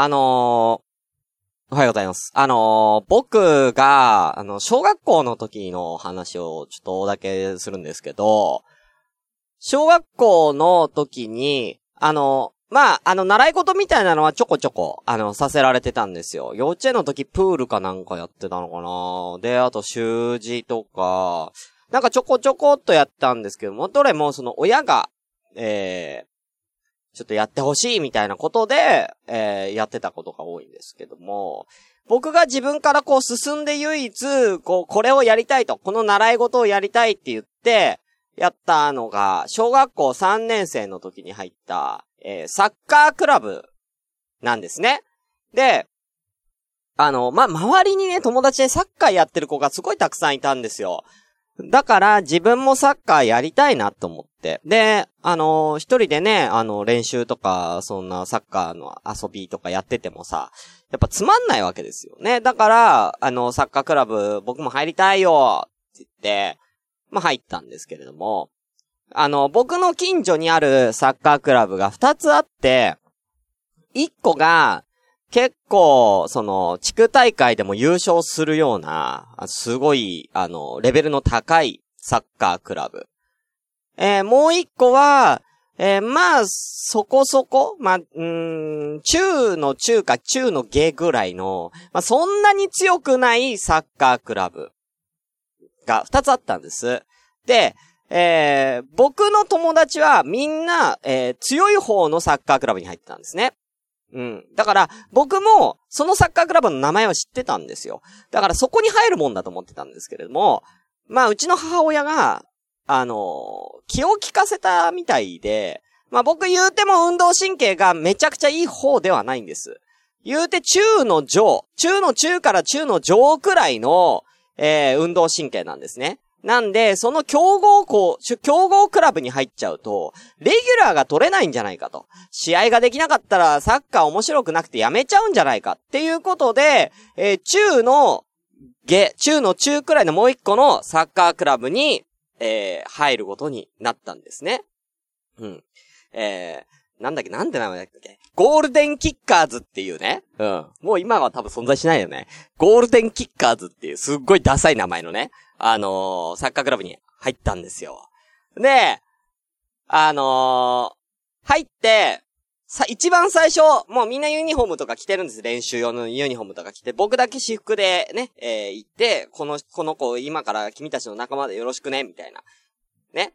あのー、おはようございます。あのー、僕が、あの、小学校の時の話をちょっとだけするんですけど、小学校の時に、あの、まあ、あの、習い事みたいなのはちょこちょこ、あの、させられてたんですよ。幼稚園の時プールかなんかやってたのかなで、あと習字とか、なんかちょこちょこっとやったんですけども、どれもその親が、えー、ちょっとやってほしいみたいなことで、えー、やってたことが多いんですけども、僕が自分からこう進んで唯一、こう、これをやりたいと、この習い事をやりたいって言って、やったのが、小学校3年生の時に入った、えー、サッカークラブなんですね。で、あの、ま、周りにね、友達でサッカーやってる子がすごいたくさんいたんですよ。だから自分もサッカーやりたいなと思って。で、あのー、一人でね、あの、練習とか、そんなサッカーの遊びとかやっててもさ、やっぱつまんないわけですよね。だから、あの、サッカークラブ僕も入りたいよって言って、まあ、入ったんですけれども、あの、僕の近所にあるサッカークラブが2つあって、1個が、結構、その、地区大会でも優勝するような、すごい、あの、レベルの高いサッカークラブ。えー、もう一個は、えー、まあ、そこそこ、まあ、ん、中の中か中の下ぐらいの、まあ、そんなに強くないサッカークラブが二つあったんです。で、えー、僕の友達はみんな、えー、強い方のサッカークラブに入ってたんですね。うん。だから、僕も、そのサッカークラブの名前は知ってたんですよ。だからそこに入るもんだと思ってたんですけれども、まあ、うちの母親が、あの気を利かせたみたいで、まあ僕言うても運動神経がめちゃくちゃいい方ではないんです。言うて中の上、中の中から中の上くらいの、えー、運動神経なんですね。なんで、その競合校、競合クラブに入っちゃうと、レギュラーが取れないんじゃないかと。試合ができなかったらサッカー面白くなくてやめちゃうんじゃないかっていうことで、えー、中の、下、中の中くらいのもう一個のサッカークラブに、えー、入ることになったんですね。うん。えー、なんだっけ、なんて名前だっけゴールデンキッカーズっていうね。うん。もう今は多分存在しないよね。ゴールデンキッカーズっていうすっごいダサい名前のね。あのー、サッカークラブに入ったんですよ。で、あのー、入って、さ、一番最初、もうみんなユニフォームとか着てるんです。練習用のユニフォームとか着て、僕だけ私服でね、えー、行って、この、この子、今から君たちの仲間でよろしくね、みたいな。ね。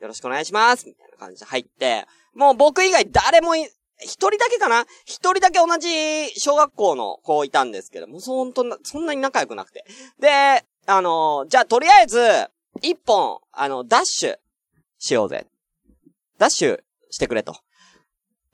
よろしくお願いします、みたいな感じで入って、もう僕以外誰もい、一人だけかな？一人だけ同じ小学校の子いたんですけども、そんな、そんなに仲良くなくて。で、あのー、じゃあとりあえず、一本、あの、ダッシュしようぜ。ダッシュしてくれと。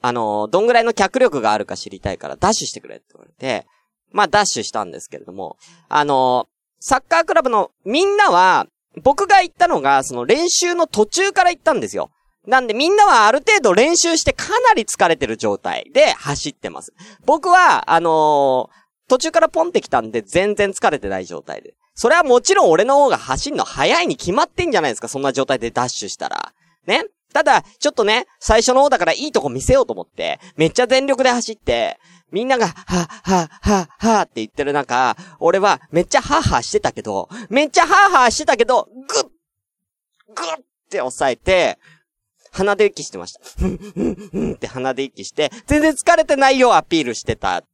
あのー、どんぐらいの脚力があるか知りたいからダッシュしてくれって言われて、まあダッシュしたんですけれども、あのー、サッカークラブのみんなは、僕が行ったのが、その練習の途中から行ったんですよ。なんでみんなはある程度練習してかなり疲れてる状態で走ってます。僕は、あのー、途中からポンってきたんで全然疲れてない状態で。それはもちろん俺の方が走るの早いに決まってんじゃないですか、そんな状態でダッシュしたら。ねただ、ちょっとね、最初の方だからいいとこ見せようと思って、めっちゃ全力で走って、みんなが、は、は、は、はって言ってる中、俺はめっちゃハーハーしてたけど、めっちゃハーハーしてたけど、ぐっ、ぐって押さえて、鼻で息してました。ふん、ふん、ふんって鼻で息して、全然疲れてないよアピールしてた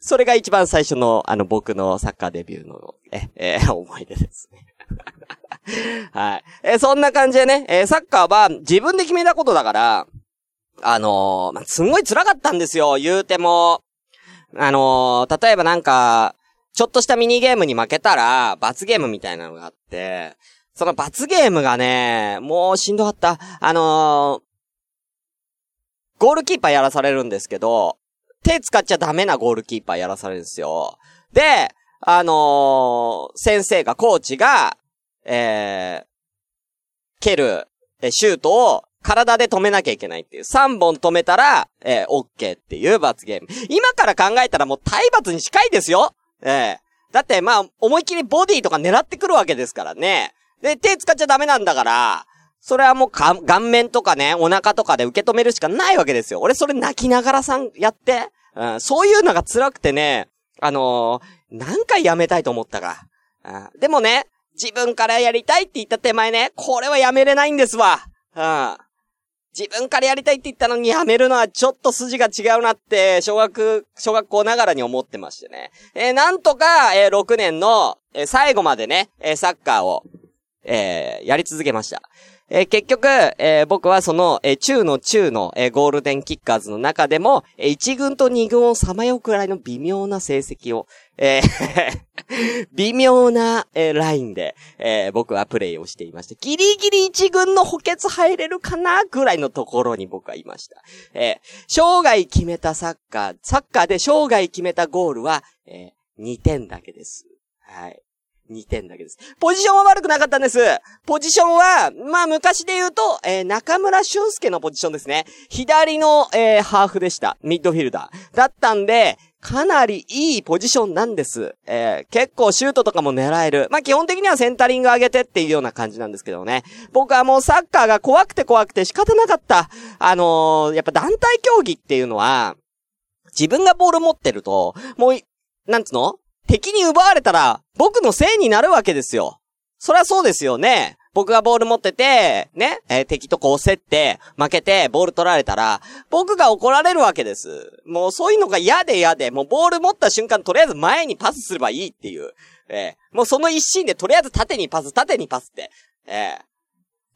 それが一番最初の、あの、僕のサッカーデビューの、え、えー、思い出ですね。はい。えー、そんな感じでね、えー、サッカーは自分で決めたことだから、あのー、まあ、すんごい辛かったんですよ、言うても。あのー、例えばなんか、ちょっとしたミニゲームに負けたら、罰ゲームみたいなのがあって、その罰ゲームがね、もうしんどかった。あのー、ゴールキーパーやらされるんですけど、手使っちゃダメなゴールキーパーやらされるんですよ。で、あのー、先生が、コーチが、えー、蹴る、え、シュートを体で止めなきゃいけないっていう。3本止めたら、えー、オッケーっていう罰ゲーム。今から考えたらもう体罰に近いですよええー、だって、まあ、思いっきりボディとか狙ってくるわけですからね。で、手使っちゃダメなんだから、それはもう顔面とかね、お腹とかで受け止めるしかないわけですよ。俺それ泣きながらさんやって、うん、そういうのが辛くてね、あのー、何回やめたいと思ったか。うん、でもね、自分からやりたいって言った手前ね、これはやめれないんですわ。うん。自分からやりたいって言ったのにやめるのはちょっと筋が違うなって、小学、小学校ながらに思ってましてね。えー、なんとか、えー、6年の、えー、最後までね、えサッカーを、えやり続けました。えー、結局、えー、僕はその、えー、中の中の、えゴールデンキッカーズの中でも、え1軍と2軍をさまようくらいの微妙な成績を、え 微妙な、えラインで、え僕はプレイをしていました。ギリギリ1軍の補欠入れるかなぐらいのところに僕はいました。え生涯決めたサッカー、サッカーで生涯決めたゴールは、え2点だけです。はい。2点だけです。ポジションは悪くなかったんです。ポジションは、まあ昔で言うと、えー、中村俊介のポジションですね。左の、えー、ハーフでした。ミッドフィルダー。だったんで、かなりいいポジションなんです。えー、結構シュートとかも狙える。まあ、基本的にはセンタリング上げてっていうような感じなんですけどね。僕はもうサッカーが怖くて怖くて仕方なかった。あのー、やっぱ団体競技っていうのは、自分がボール持ってると、もう、なんつうの敵に奪われたら、僕のせいになるわけですよ。そりゃそうですよね。僕がボール持ってて、ね、えー、敵とこう競って、負けて、ボール取られたら、僕が怒られるわけです。もうそういうのが嫌で嫌で、もうボール持った瞬間、とりあえず前にパスすればいいっていう。えー、もうその一心で、とりあえず縦にパス、縦にパスって。え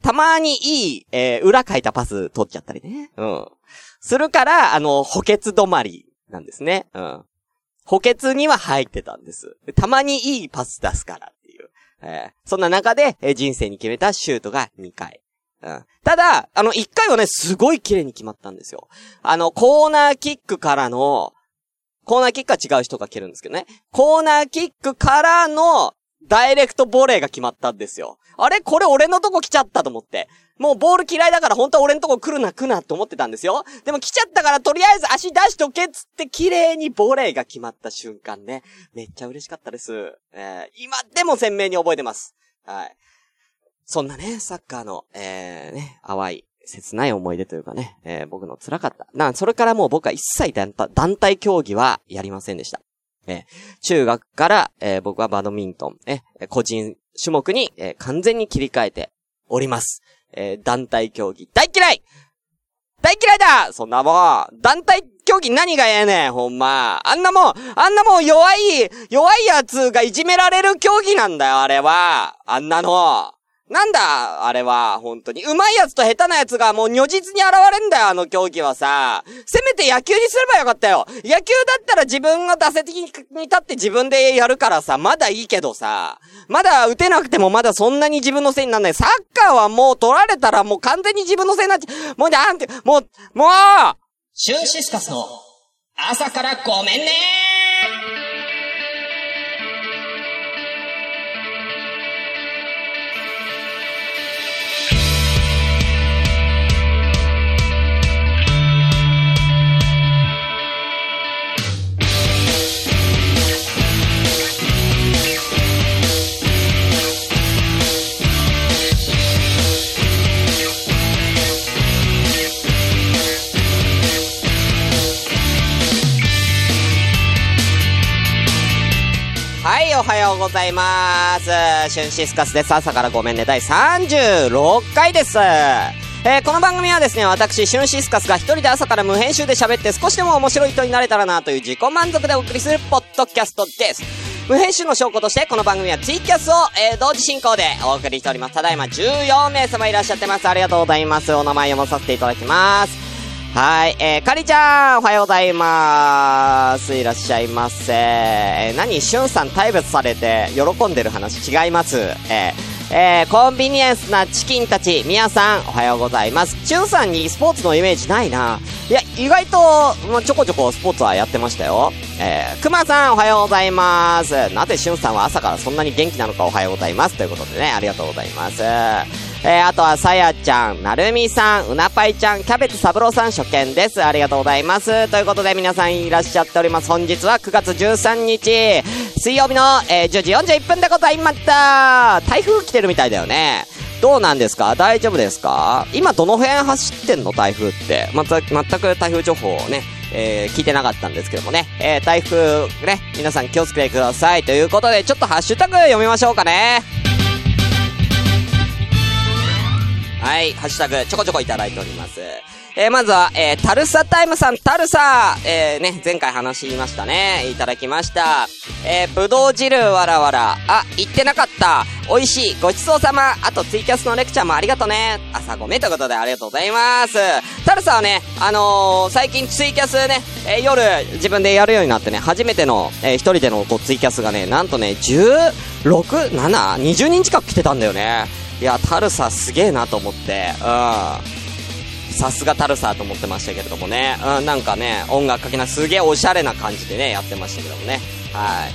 ー、たまにいい、え、裏書いたパス取っちゃったりね。うん。するから、あの、補欠止まりなんですね。うん。補欠には入ってたんです。たまにいいパス出すからっていう。えー、そんな中で、えー、人生に決めたシュートが2回。うん、ただ、あの、1回はね、すごい綺麗に決まったんですよ。あの、コーナーキックからの、コーナーキックは違う人が蹴るんですけどね。コーナーキックからの、ダイレクトボレーが決まったんですよ。あれ？これ俺のとこ来ちゃったと思って。もうボール嫌いだから本当は俺のとこ来るな来なって思ってたんですよ。でも来ちゃったからとりあえず足出しとけっつって綺麗にボレーが決まった瞬間ね。めっちゃ嬉しかったです。えー、今でも鮮明に覚えてます。はい。そんなね、サッカーの、えー、ね、淡い、切ない思い出というかね、えー、僕の辛かった。な、それからもう僕は一切団体競技はやりませんでした。え、中学から、え、僕はバドミントン、え、個人種目に、え、完全に切り替えております。え、団体競技、大嫌い大嫌いだそんなもん団体競技何がええねん、ほんま。あんなもん、あんなもん弱い、弱いやつがいじめられる競技なんだよ、あれは。あんなの。なんだ、あれは、本当に。上手いやつと下手なやつがもう如実に現れんだよ、あの競技はさ。せめて野球にすればよかったよ。野球だったら自分が打席に立って自分でやるからさ、まだいいけどさ。まだ打てなくてもまだそんなに自分のせいになんない。サッカーはもう取られたらもう完全に自分のせいになっちゃう。もうなんて、もう、もうシュンシスカスの朝からごめんねーおはようございます。シュンシスカスです。朝からごめんね。第36回です。えー、この番組はですね、私、シュンシスカスが一人で朝から無編集で喋って少しでも面白い人になれたらなという自己満足でお送りするポッドキャストです。無編集の証拠として、この番組はツイキャスを、えー、同時進行でお送りしております。ただいま14名様いらっしゃってます。ありがとうございます。お名前読まさせていただきます。はい、えー、かりちゃん、おはようございます。いらっしゃいませ。えー、何、しゅんさん大別されて喜んでる話違います。えー、えー、コンビニエンスなチキンたち、みやさん、おはようございます。しゅんさんにスポーツのイメージないな。いや、意外と、まあ、ちょこちょこスポーツはやってましたよ。えー、くまさん、おはようございます。なぜしゅんさんは朝からそんなに元気なのかおはようございます。ということでね、ありがとうございます。えー、あとはさやちゃん、なるみさん、うなぱいちゃん、キャベツ三郎さん初見です。ありがとうございます。ということで皆さんいらっしゃっております。本日は9月13日、水曜日の、えー、10時41分でございました。台風来てるみたいだよね。どうなんですか？大丈夫ですか？今どの辺走ってんの？台風って。また、全く台風情報をね、えー、聞いてなかったんですけどもね。えー、台風、ね、皆さん気をつけてください。ということで、ちょっとハッシュタグ読みましょうかね。はい、ハッシュタグちょこちょこいただいております。えー、まずは、えー、タルサタイムさん、タルサえー、ね、前回話しましたね。いただきました。えー、ぶどう汁わらわら。あ、言ってなかった。美味しい。ごちそうさま。あとツイキャスのレクチャーもありがとね。朝ごめということでありがとうございます。タルサはね、あのー、最近ツイキャスね、えー、夜自分でやるようになってね、初めての、えー、一人でのこうツイキャスがね、なんとね、16、7、20人近く来てたんだよね。いや、タルサすげえなと思って、うん。さすがタルサと思ってましたけれどもね。うん、なんかね、音楽かけなすげえおしゃれな感じでね、やってましたけどもね。はい。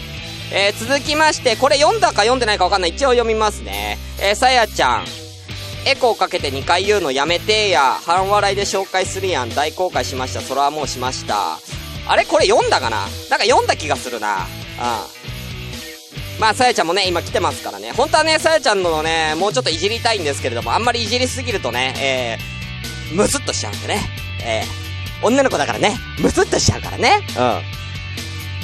えー、続きまして、これ読んだか読んでないかわかんない。一応読みますね。えー、さやちゃん。エコーかけて2回言うのやめてや。半笑いで紹介するやん。大公開しました。それはもうしました。あれ？これ読んだかな？なんか読んだ気がするな。うん。まあ、さやちゃんもね、今来てますからね。本当はね、さやちゃんのね、もうちょっといじりたいんですけれども、あんまりいじりすぎるとね、えー、ムスッとしちゃうんでね。えー、女の子だからね、ムスッとしちゃうからね。うん。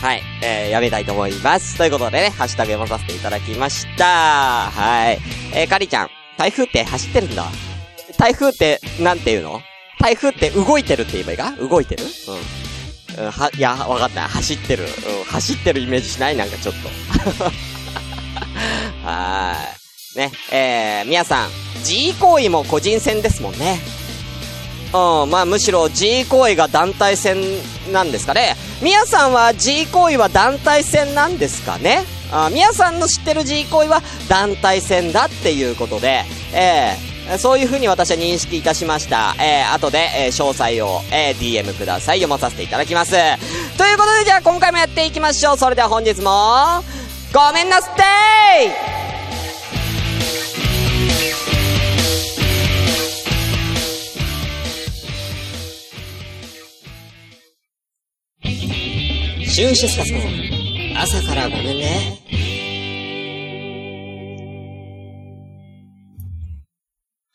はい。えー、やめたいと思います。ということでね、ハッシュタグ読まさせていただきました。はい。えー、かりちゃん、台風って走ってるんだ。台風って、なんていうの？台風って動いてるって言えばいいか？動いてる？うん。うん、は、いや、わかった。走ってる。うん、走ってるイメージしない？なんかちょっと。はーい。ね、えー、皆さん、G 行為も個人戦ですもんね。うん、まあむしろ G 行為が団体戦なんですかね。みやさんは G 行為は団体戦なんですかね？あみやさんの知ってる G 行為は団体戦だっていうことで、えー、そういう風に私は認識いたしました。えー、後で、えー、詳細を、えー、DM ください。読まさせていただきます。ということで、じゃあ今回もやっていきましょう。それでは本日も、ごめんなすってーシュンシスカスの朝からごめんね。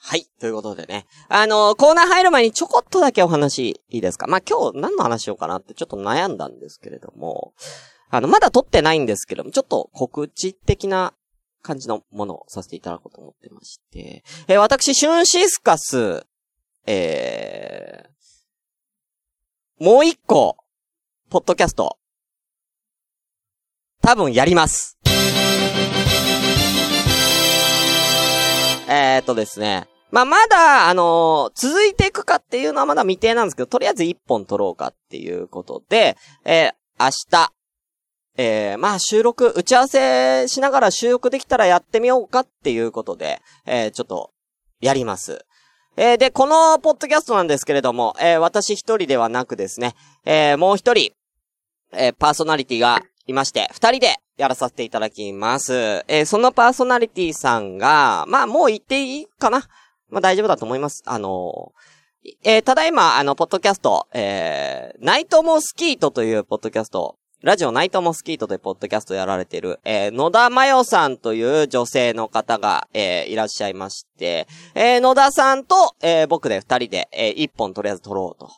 はい。ということでね。あのー、コーナー入る前にちょこっとだけお話いいですか？まあ、今日何の話しようかなってちょっと悩んだんですけれども、あの、まだ撮ってないんですけども、ちょっと告知的な感じのものをさせていただこうと思ってまして、えー、私、シュンシスカス、えー、もう一個、ポッドキャスト、多分やります。えー、っとですね。まあ、まだ、あのー、続いていくかっていうのはまだ未定なんですけど、とりあえず一本撮ろうかっていうことで、えー、明日、えー、まあ、収録、打ち合わせしながら収録できたらやってみようかっていうことで、えー、ちょっと、やります。えー、で、このポッドキャストなんですけれども、えー、私一人ではなくですね、えー、もう一人、えー、パーソナリティがいまして、二人でやらさせていただきます。えー、そのパーソナリティさんが、まあもう言っていいかなまあ大丈夫だと思います。あのー、えー、ただいま、あの、ポッドキャスト、えー、ナイトモスキートというポッドキャスト、ラジオナイトモスキートというポッドキャストやられている、えー、野田真代さんという女性の方が、えー、いらっしゃいまして、えー、野田さんと、えー、僕で二人で、えー、一本とりあえず撮ろうと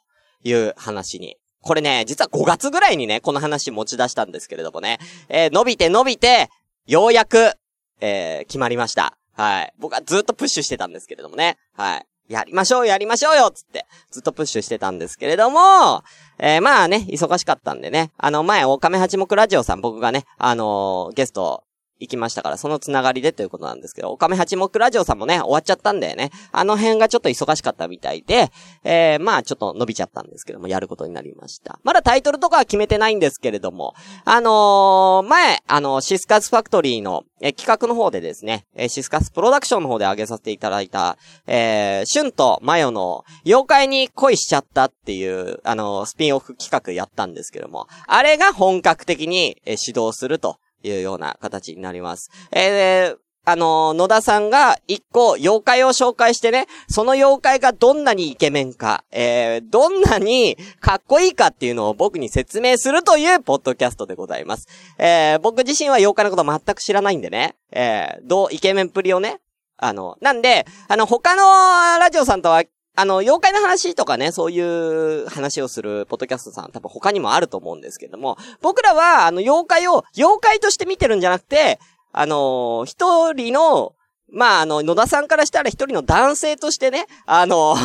いう話にこれね、実は5月ぐらいにね、この話持ち出したんですけれどもね、えー、伸びて伸びて、ようやく、えー、決まりました。はい。僕はずっとプッシュしてたんですけれどもね。はい。やりましょうやりましょうよつって、ずっとプッシュしてたんですけれども、えー、まあね、忙しかったんでね、あの前、オカメハチモクラジオさん僕がね、あのー、ゲスト行きましたから、そのつながりでということなんですけど、オカメ八目ラジオさんもね、終わっちゃったんだよね。あの辺がちょっと忙しかったみたいで、えー、まあちょっと伸びちゃったんですけども、やることになりました。まだタイトルとかは決めてないんですけれども、あのー、前、あの、シスカスファクトリーの、え企画の方でですね、えシスカスプロダクションの方で上げさせていただいた、えー、シュンとマヨの妖怪に恋しちゃったっていう、あのスピンオフ企画やったんですけども、あれが本格的に、え指導するというような形になります。えー、あの、野田さんが一個妖怪を紹介してね、その妖怪がどんなにイケメンか、えー、どんなにかっこいいかっていうのを僕に説明するというポッドキャストでございます。えー、僕自身は妖怪のこと全く知らないんでね、えー、どう、イケメンプリをね、あの、なんで、あの、他のラジオさんとはあの、妖怪の話とかね、そういう話をするポッドキャストさん多分他にもあると思うんですけども、僕らは、あの、妖怪を、妖怪として見てるんじゃなくて、あの一人の、まあ、あの、野田さんからしたら一人の男性としてね、あの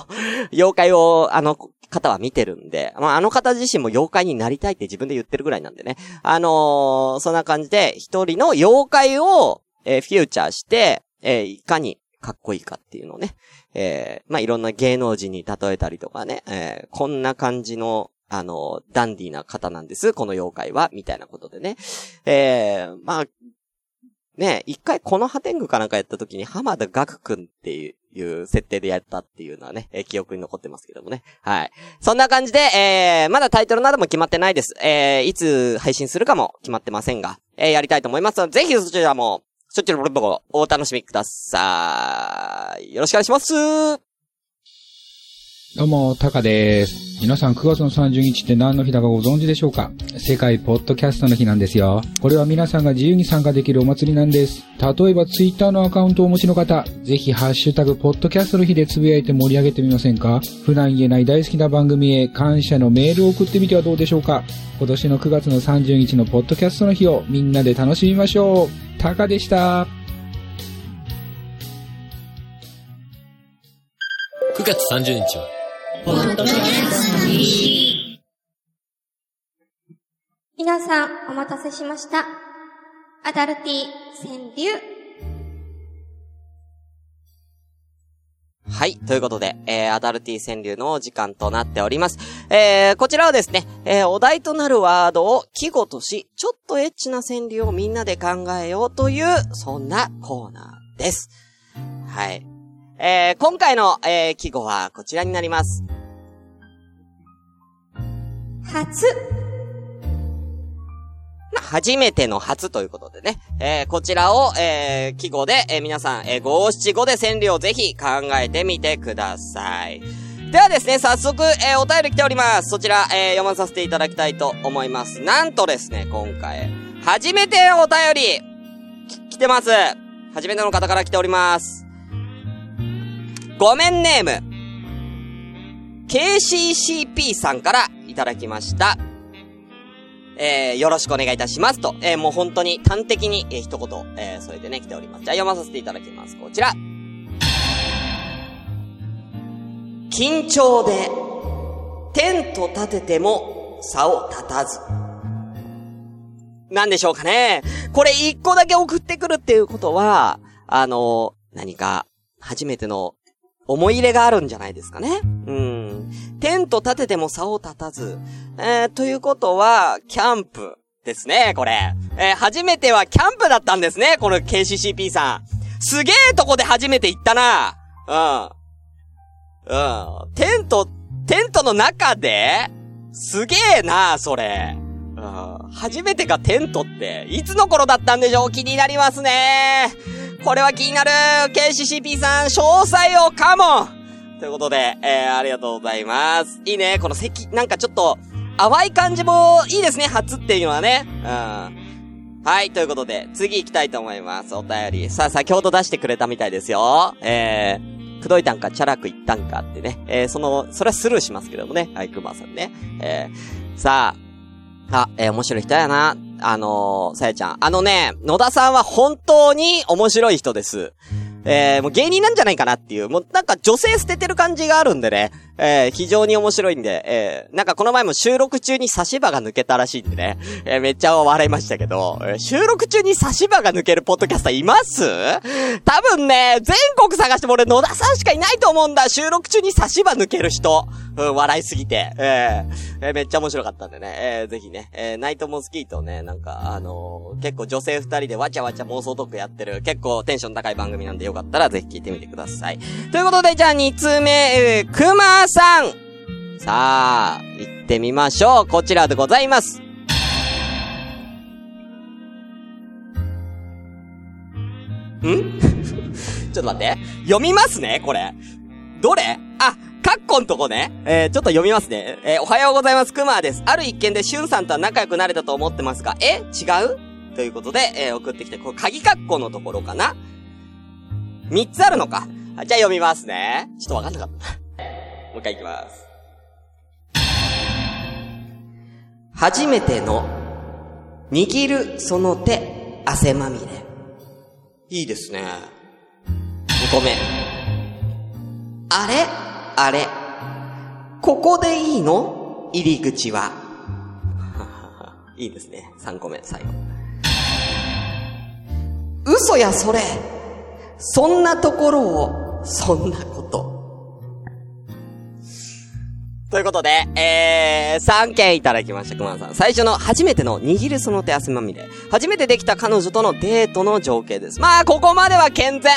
妖怪を、あの、方は見てるんで、まあ、あの方自身も妖怪になりたいって自分で言ってるぐらいなんでね。あのー、そんな感じで、一人の妖怪を、えー、フューチャーして、えー、いかにかっこいいかっていうのをね、えー、まあ、いろんな芸能人に例えたりとかね、えー、こんな感じの、あの、ダンディーな方なんです、この妖怪は、みたいなことでね。えー、まあ、ね、一回この破天狗かなんかやった時に浜田岳くんっていう、いう設定でやったっていうのはね、えー、記憶に残ってますけどもね。はい。そんな感じで、えー、まだタイトルなども決まってないです。えー、いつ配信するかも決まってませんが、えー、やりたいと思いますので、ぜひそちらも、そっちらもお楽しみください。よろしくお願いしますどうも、タカです。皆さん9月の30日って何の日だかご存知でしょうか？世界ポッドキャストの日なんですよ。これは皆さんが自由に参加できるお祭りなんです。例えばツイッターのアカウントをお持ちの方、ぜひハッシュタグポッドキャストの日でつぶやいて盛り上げてみませんか？普段言えない大好きな番組へ感謝のメールを送ってみてはどうでしょうか？今年の9月の30日のポッドキャストの日をみんなで楽しみましょう。タカでした。9月30日はポッドキャストに皆さん、お待たせしました。アダルティ川柳。はい。ということで、えー、アダルティ川柳のお時間となっております。えー、こちらはですね、えー、お題となるワードを記号とし、ちょっとエッチな川柳をみんなで考えようという、そんなコーナーです。はい。えー、今回の、えー、記号はこちらになります。初。初めての初ということでね。えー、こちらを、えー、記号で、えー、皆さん、えー、五七五で川柳をぜひ考えてみてください。ではですね、早速、えー、お便り来ております。そちら、えー、読まさせていただきたいと思います。なんとですね、今回、初めてお便り、来てます。初めての方から来ております。ごめんネーム、KCCP さんからいただきました。えー、よろしくお願いいたしますと、えー、もう本当に端的に、えー、一言、えー、添えてね、来ております。じゃあ読まさせていただきます。こちら。緊張で、テント立てても、差を立たず。なんでしょうかね。これ一個だけ送ってくるっていうことは、あの、何か、初めての思い入れがあるんじゃないですかね。うん。テント立てても竿立たず。えー、ということは、キャンプですね、これ。えー、初めてはキャンプだったんですね、この KCCP さん。すげえとこで初めて行ったな。うん。うん。テント、テントの中ですげえな、それ。うん。初めてがテントって、いつの頃だったんでしょう？気になりますね。これは気になる !KCCP さん、詳細をカモンということで、えー、ありがとうございます。いいね、この席、なんかちょっと、淡い感じもいいですね、初っていうのはね。うん。はい、ということで、次行きたいと思います。お便り。さあ、先ほど出してくれたみたいですよ。えー、くどいたんか、チャラく言ったんかってね。えー、その、それはスルーしますけどもね。はい、くまさんね。えー、さあ、あ、えー、面白い人やな。あのー、さやちゃん。あのね、野田さんは本当に面白い人です。えー、もう芸人なんじゃないかなっていう、もうなんか女性捨ててる感じがあるんでね、えー、非常に面白いんで、えー、なんかこの前も収録中に差し歯が抜けたらしいんでね、えー、めっちゃ笑いましたけど、えー、収録中に差し歯が抜けるポッドキャスターいます？多分ね、全国探しても俺野田さんしかいないと思うんだ、収録中に差し歯抜ける人。うん、笑いすぎて、えー、えー、めっちゃ面白かったんでね、えー、ぜひね、えー、ナイトモスキーとね、なんか、あのー、結構女性二人でわちゃわちゃ妄想トークやってる、結構テンション高い番組なんでよかったらぜひ聞いてみてください。ということで、じゃあ2通目、えー、くまさんさあ、行ってみましょう。こちらでございます。ん？ちょっと待って。読みますね、これ。どれ？あ、カッコんとこね。えー、ちょっと読みますね。えー、おはようございます。くまです。ある一件でしゅんさんとは仲良くなれたと思ってますが、え？違う？ということで、えー、送ってきて、これ、鍵カッコのところかな？三つあるのか。じゃあ読みますね。ちょっとわかんなかった。もう一回いきます。初めての、握るその手、汗まみれ。いいですね。2個目。あれ？あれ。ここでいいの？入り口は。いいですね。3個目、最後。嘘やそれ。そんなところを、そんなこと。ということで、えー、3件いただきました、熊田さん。最初の、初めての握るその手汗まみれ。初めてできた彼女とのデートの情景です。まあ、ここまでは健全。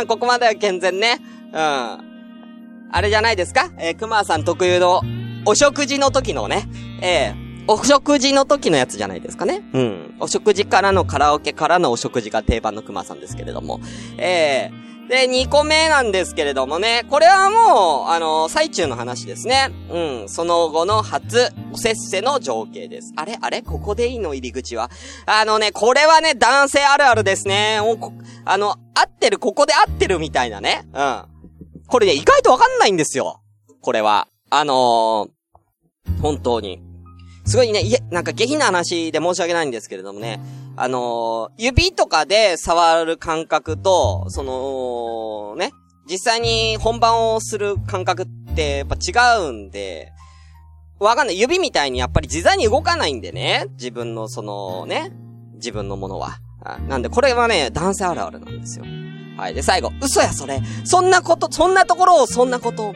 うん、ここまでは健全ね。うん。あれじゃないですか？えー、熊さん特有の、お食事の時のね、えー、お食事の時のやつじゃないですかね。うん。お食事からのカラオケからのお食事が定番の熊さんですけれども。えー、で、2個目なんですけれどもね、これはもう、あの最中の話ですね。うん、その後の初、おせっせの情景です。あれ？あれ？ここでいいの？入り口は。あのね、これはね、男性あるあるですね。あの、合ってる、ここで合ってるみたいなね。うん。これね、意外とわかんないんですよ。これは。あのー、本当に。すごいね、いえ、なんか下品な話で申し訳ないんですけれどもね、あのー、指とかで触る感覚と、その、ね、実際に本番をする感覚ってやっぱ違うんで、わかんない。指みたいにやっぱり自在に動かないんでね、自分のそのね、自分のものは。なんでこれはね、男性あるあるなんですよ。はい。で、最後、嘘やそれ。そんなこと、そんなところを、そんなこと。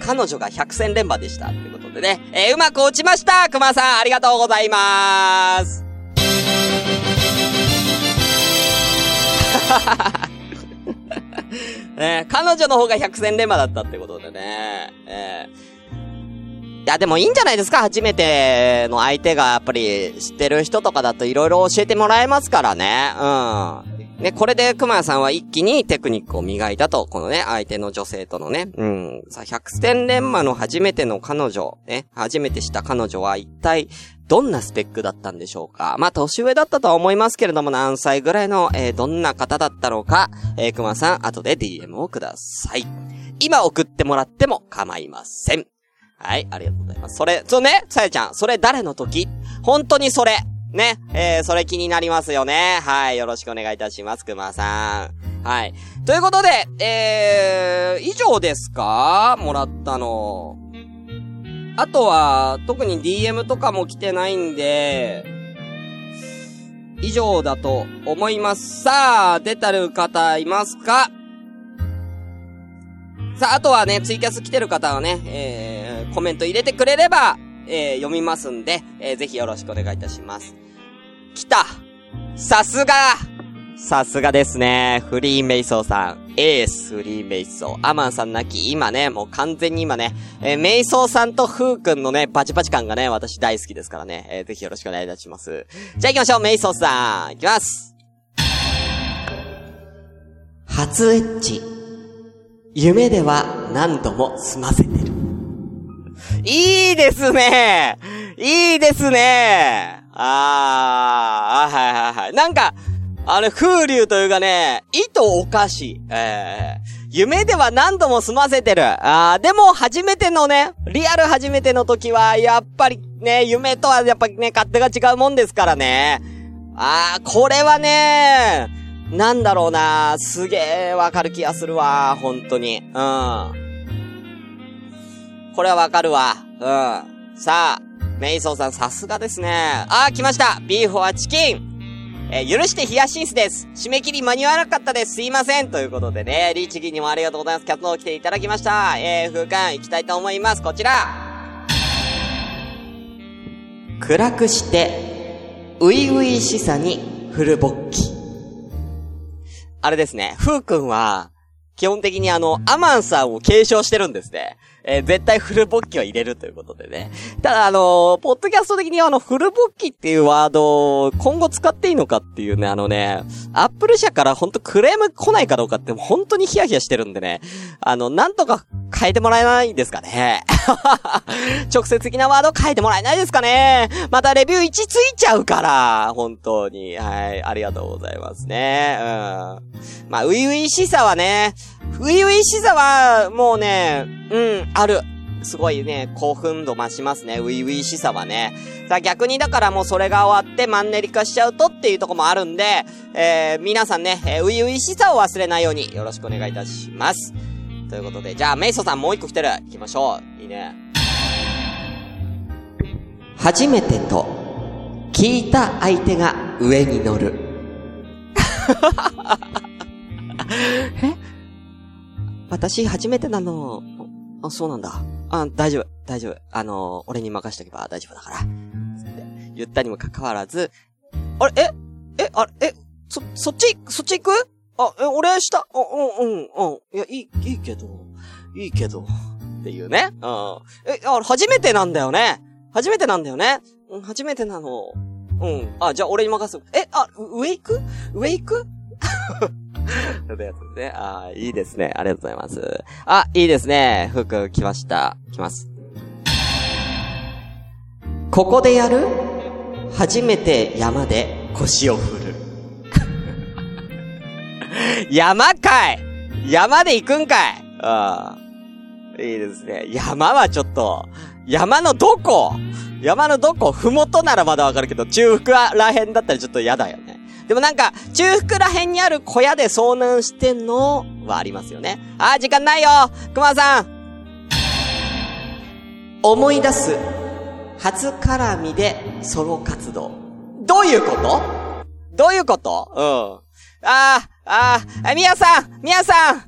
彼女が百戦錬磨でした。ということでね。えーうまく落ちました熊さん、ありがとうございまーす。ね彼女の方が百戦錬磨だったってことでね。えーいや、でもいいんじゃないですか初めての相手がやっぱり知ってる人とかだと色々教えてもらえますからね。うん。ね、これで熊谷さんは一気にテクニックを磨いたと、このね、相手の女性とのね。うん。さあ、百戦錬磨の初めての彼女、ね、初めてした彼女は一体、どんなスペックだったんでしょうかまあ、年上だったとは思いますけれども、何歳ぐらいの、えーどんな方だったのか、えー、熊さん、後で DM をください。今送ってもらっても構いません。はい、ありがとうございます。それ、そうね、さやちゃん、それ誰の時？本当にそれ。ね、えー、それ気になりますよね。はい、よろしくお願いいたします、熊さん。はい。ということで、えー、以上ですか？もらったの。あとは、特に DM とかも来てないんで、以上だと思います。さあ、出たる方いますか？さあ、あとはね、ツイキャス来てる方はね、えー、コメント入れてくれれば、えー、読みますんで、えー、ぜひよろしくお願いいたします。来たさすがさすがですね。フリーメイソーさん。エースフリーメイソー。アマンさんなき、今ね、もう完全に今ね、えー、メイソーさんとフー君のね、バチバチ感がね、私大好きですからね。えー、ぜひよろしくお願いいたします。じゃあ行きましょう、メイソーさん。行きます。初エッチ。夢では何度も済ませて。いいですねいいですねあー、はいはいはい。なんか、あれ、風流というかね、意図おかしい。えー、夢では何度も済ませてる。あー、でも初めてのね、リアル初めての時は、やっぱりね、夢とはやっぱりね、勝手が違うもんですからね。あー、これはね、なんだろうなすげえわかる気がするわ、本当に。うん。これはわかるわ。うん。さあ、メイソーさんさすがですね。あー、来ましたビーフはチキンえー許してヒヤシンスです。締め切り間に合わなかったです。すいません。ということでね、リーチギンにもありがとうございます。キャットを来ていただきました。えー、風館行きたいと思います。こちら。暗くして、ういういしさにフルボッキ。あれですね、ふうくんは、基本的にあの、アマンさんを継承してるんですね。えー絶対フルボッキは入れるということでね。ただあのーポッドキャスト的にあの、フルボッキっていうワードを今後使っていいのかっていうね、あのね、アップル社からほんとクレーム来ないかどうかって本当にヒヤヒヤしてるんでね、あの、なんとか変えてもらえないんですかね。直接的なワード変えてもらえないですかね。またレビュー1ついちゃうから、本当に。はい、ありがとうございますね。うん。まあ、ういういしさはね、ういういしさは、もうね、うん、ある。すごいね、興奮度増しますね。ウィウィしさはね。さあ逆にだからもうそれが終わってマンネリ化しちゃうとっていうとこもあるんで、えー、皆さんね、えー、ウィウィしさを忘れないようによろしくお願いいたします。ということで、じゃあメイソさんもう一個来てる。行きましょう。いいね。初めてと、聞いた相手が上に乗る。え？私初めてなの。あ、そうなんだ。あ、大丈夫、大丈夫。あの、俺に任しとけば大丈夫だから。言ったにもかかわらず、あれ、え？え、あれ、え、そ、そっち、そっち行く？あ、え、俺下、あ、うん、うん、うん。いや、いい、いいけど、いいけど、っていうね。うん。え、あ、初めてなんだよね。初めてなんだよね。うん、初めてなの。うん。あ、じゃあ俺に任す。え、あ、上行く？上行く？ってやつですね。あいいですね。ありがとうございます。あ、いいですね。服来ました。来ます。ここでやる？初めて山で腰を振る。山かい山で行くんかいああ。いいですね。山はちょっと、山のどこ？山のどこ？ふもとならまだわかるけど、中腹らへんだったらちょっと嫌だよね。でもなんか、中腹ら辺にある小屋で遭難してんのはありますよね。あー、時間ないよ熊さん思い出す。初絡みでソロ活動。どういうこと？どういうこと？うん。あー、あー、みやさんみやさん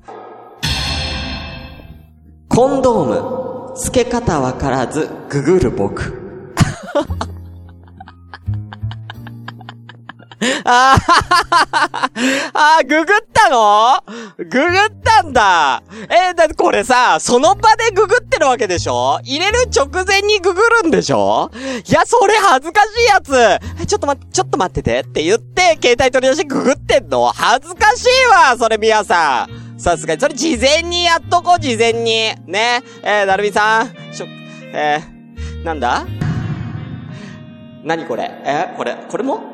コンドーム、付け方わからず、ググる僕。あ あ、ググったの？ググったんだ。えー、だってこれさ、その場でググってるわけでしょ？入れる直前にググるんでしょ？いや、それ恥ずかしいやつ。ちょっと待って、ちょっと待っててって言って、携帯取り出してググってんの？恥ずかしいわ、それ皆さん。さすがに、それ事前にやっとこう、事前に。ね。えー、なるみさん、しょ、えー、なんだ？何これ？えー、これ、これも？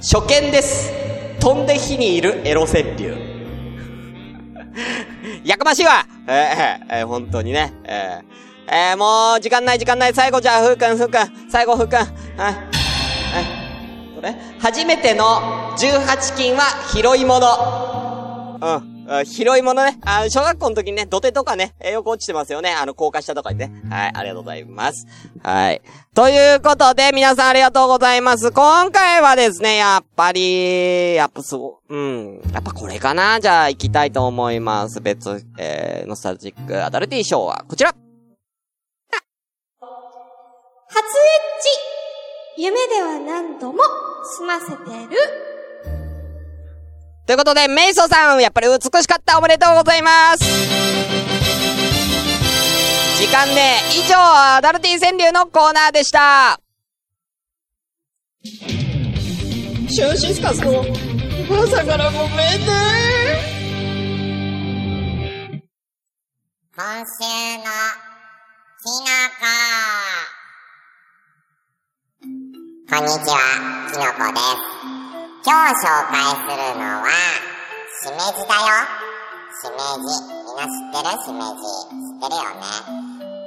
初見です。飛んで火にいるエロ川柳。やかましいわえー、えー、本当にね。えー、えー、もう、時間ない時間ない。最後じゃあ、ふうくん、ふうくん。最後、ふうくん。はい。はい。これ？初めての18金は拾い物。うん。広いものね。あ小学校の時にね、土手とかね、よく落ちてますよね。あの、高架下とかにね。はい、ありがとうございます。はい。ということで、皆さんありがとうございます。今回はですね、やっぱり、やっぱそう、うん。やっぱこれかなじゃあ行きたいと思います。別、えー、ノスタルジックアダルティショーはこちら初エッチ夢では何度も済ませてるということで、メイソさん、やっぱり美しかった。おめでとうございます。時間ね、以上、アダルティ川柳のコーナーでした。シュンシスカスの朝からごめんね。今週のきのこ。こんにちは、きのこです。今日紹介するのは、しめじだよ。しめじ。みんな知ってる？しめじ。知ってるよね。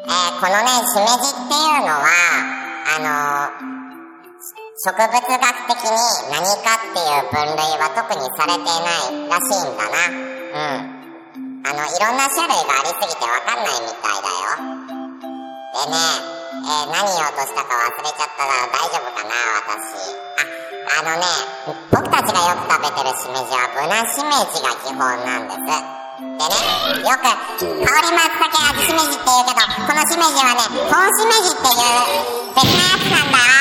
えー、このね、しめじっていうのは、あのー、植物学的に何かっていう分類は特にされていないらしいんだな。うん。あの、いろんな種類がありすぎてわかんないみたいだよ。でね、えー、何言おうとしたか忘れちゃったら大丈夫かな、私。あ、あのね、僕たちがよく食べてるしめじはブナしめじが基本なんです。でね、よく、香り松茸味しめじって言うけど、このしめじはね、本しめじっていう別なやつなんだ。よ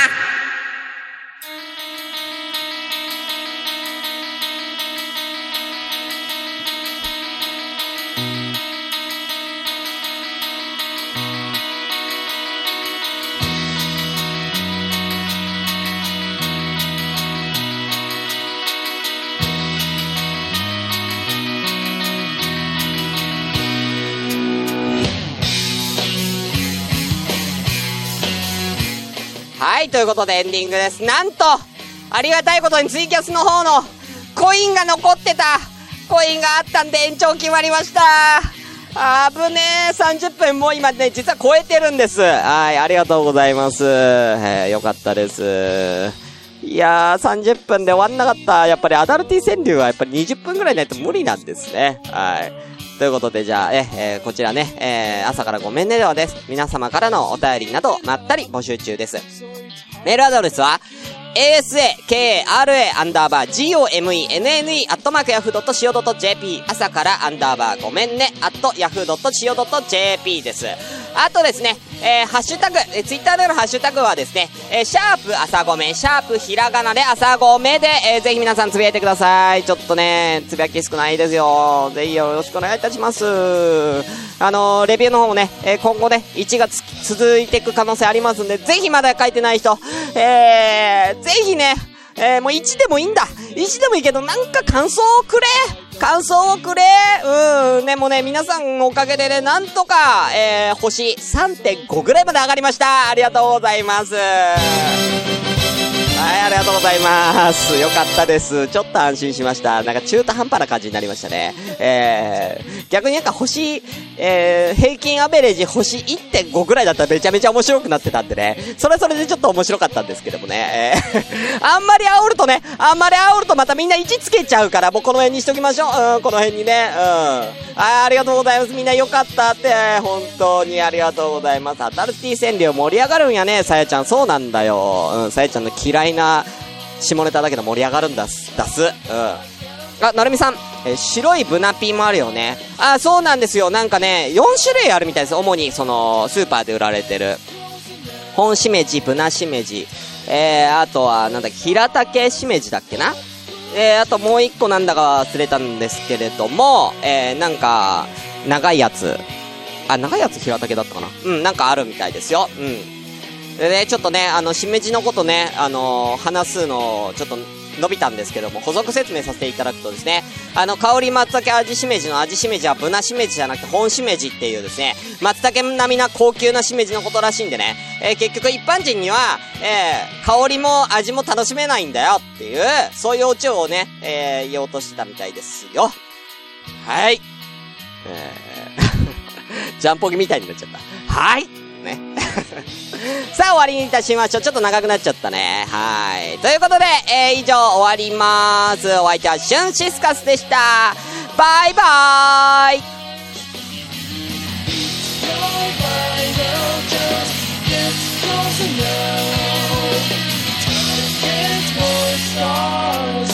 ということでエンディングです。なんと、ありがたいことにツイキャスの方のコインが残ってたコインがあったんで延長決まりましたあぶねー !30 分もう今ね、実は超えてるんです。はい、ありがとうございます。えー、よかったです。いやー、30分で終わんなかった。やっぱりアダルティ川柳はやっぱり20分くらいないと無理なんですね。はい。ということで、じゃあ、え、えーこちらね、えー朝からごめんねではです。皆様からのお便りなど、まったり募集中です。メールアドレスは、asakara アンダーバー gomenne アットマークヤフー .co.jp 朝からアンダーバーごめんねアットヤフー .co.jp です。あとですね、えー、ハッシュタグ、えー、ツイッターでのハッシュタグはですね、えー、シャープ朝ごめ、シャープひらがなで朝ごめで、えー、ぜひ皆さんつぶやいてください。ちょっとね、つぶやき少ないですよ。ぜひよろしくお願いいたします。あのーレビューの方もね、えー今後ね、1月続いていく可能性ありますんで、ぜひまだ書いてない人、えー、ぜひね、えー、もう1でもいいんだ !1 でもいいけど、なんか感想をくれ感想をくれ。うん、でもね、皆さんのおかげでね、なんとか、えー、星3.5ぐらいまで上がりました。ありがとうございます。はい、ありがとうございます。よかったです。ちょっと安心しました。なんか中途半端な感じになりましたね。えー、逆になんか星、えー、平均アベレージ星1.5ぐらいだったらめちゃめちゃ面白くなってたんでね。それはそれでちょっと面白かったんですけどもね。えー、あんまり煽るとね、あんまり煽るとまたみんな1つけちゃうから、もうこの辺にしときましょう。うん、この辺にね。うん。あありがとうございます。みんなよかったって、本当にありがとうございます。アタルティ川柳盛り上がるんやね、さやちゃん。そうなんだよ。うん、さやちゃんの嫌いな下ネタだけど盛り上がるんだす、出す。うん。あ、なるみさん。え白いブナピーもあるよね。あ、そうなんですよ。なんかね、4種類あるみたいです。主に、その、スーパーで売られてる。本しめじ、ブナしめじ。えー、あとは、なんだっけ、平竹しめじだっけなえー、あともう一個なんだか忘れたんですけれども、えー、なんか、長いやつ。あ、長いやつ平竹だったかなうん、なんかあるみたいですよ。うん。でね、ちょっとね、あの、しめじのことね、あの話すの、ちょっと、伸びたんですけども、補足説明させていただくとですね、あの、香り松茸味しめじの味しめじはブナしめじじゃなくて本しめじっていうですね、松茸並みな高級なしめじのことらしいんでね、えー結局一般人には、えー香りも味も楽しめないんだよっていう、そういうオチをね、えー言おうとしてたみたいですよ。はい。えー、ジャンポギみたいになっちゃった。はい。ね。さあ、終わりにいたしましょう。ちょっと長くなっちゃったね。はい。ということで、えー、以上終わります。お相手はシュンシスカスでした。バイバーイ「Get more stars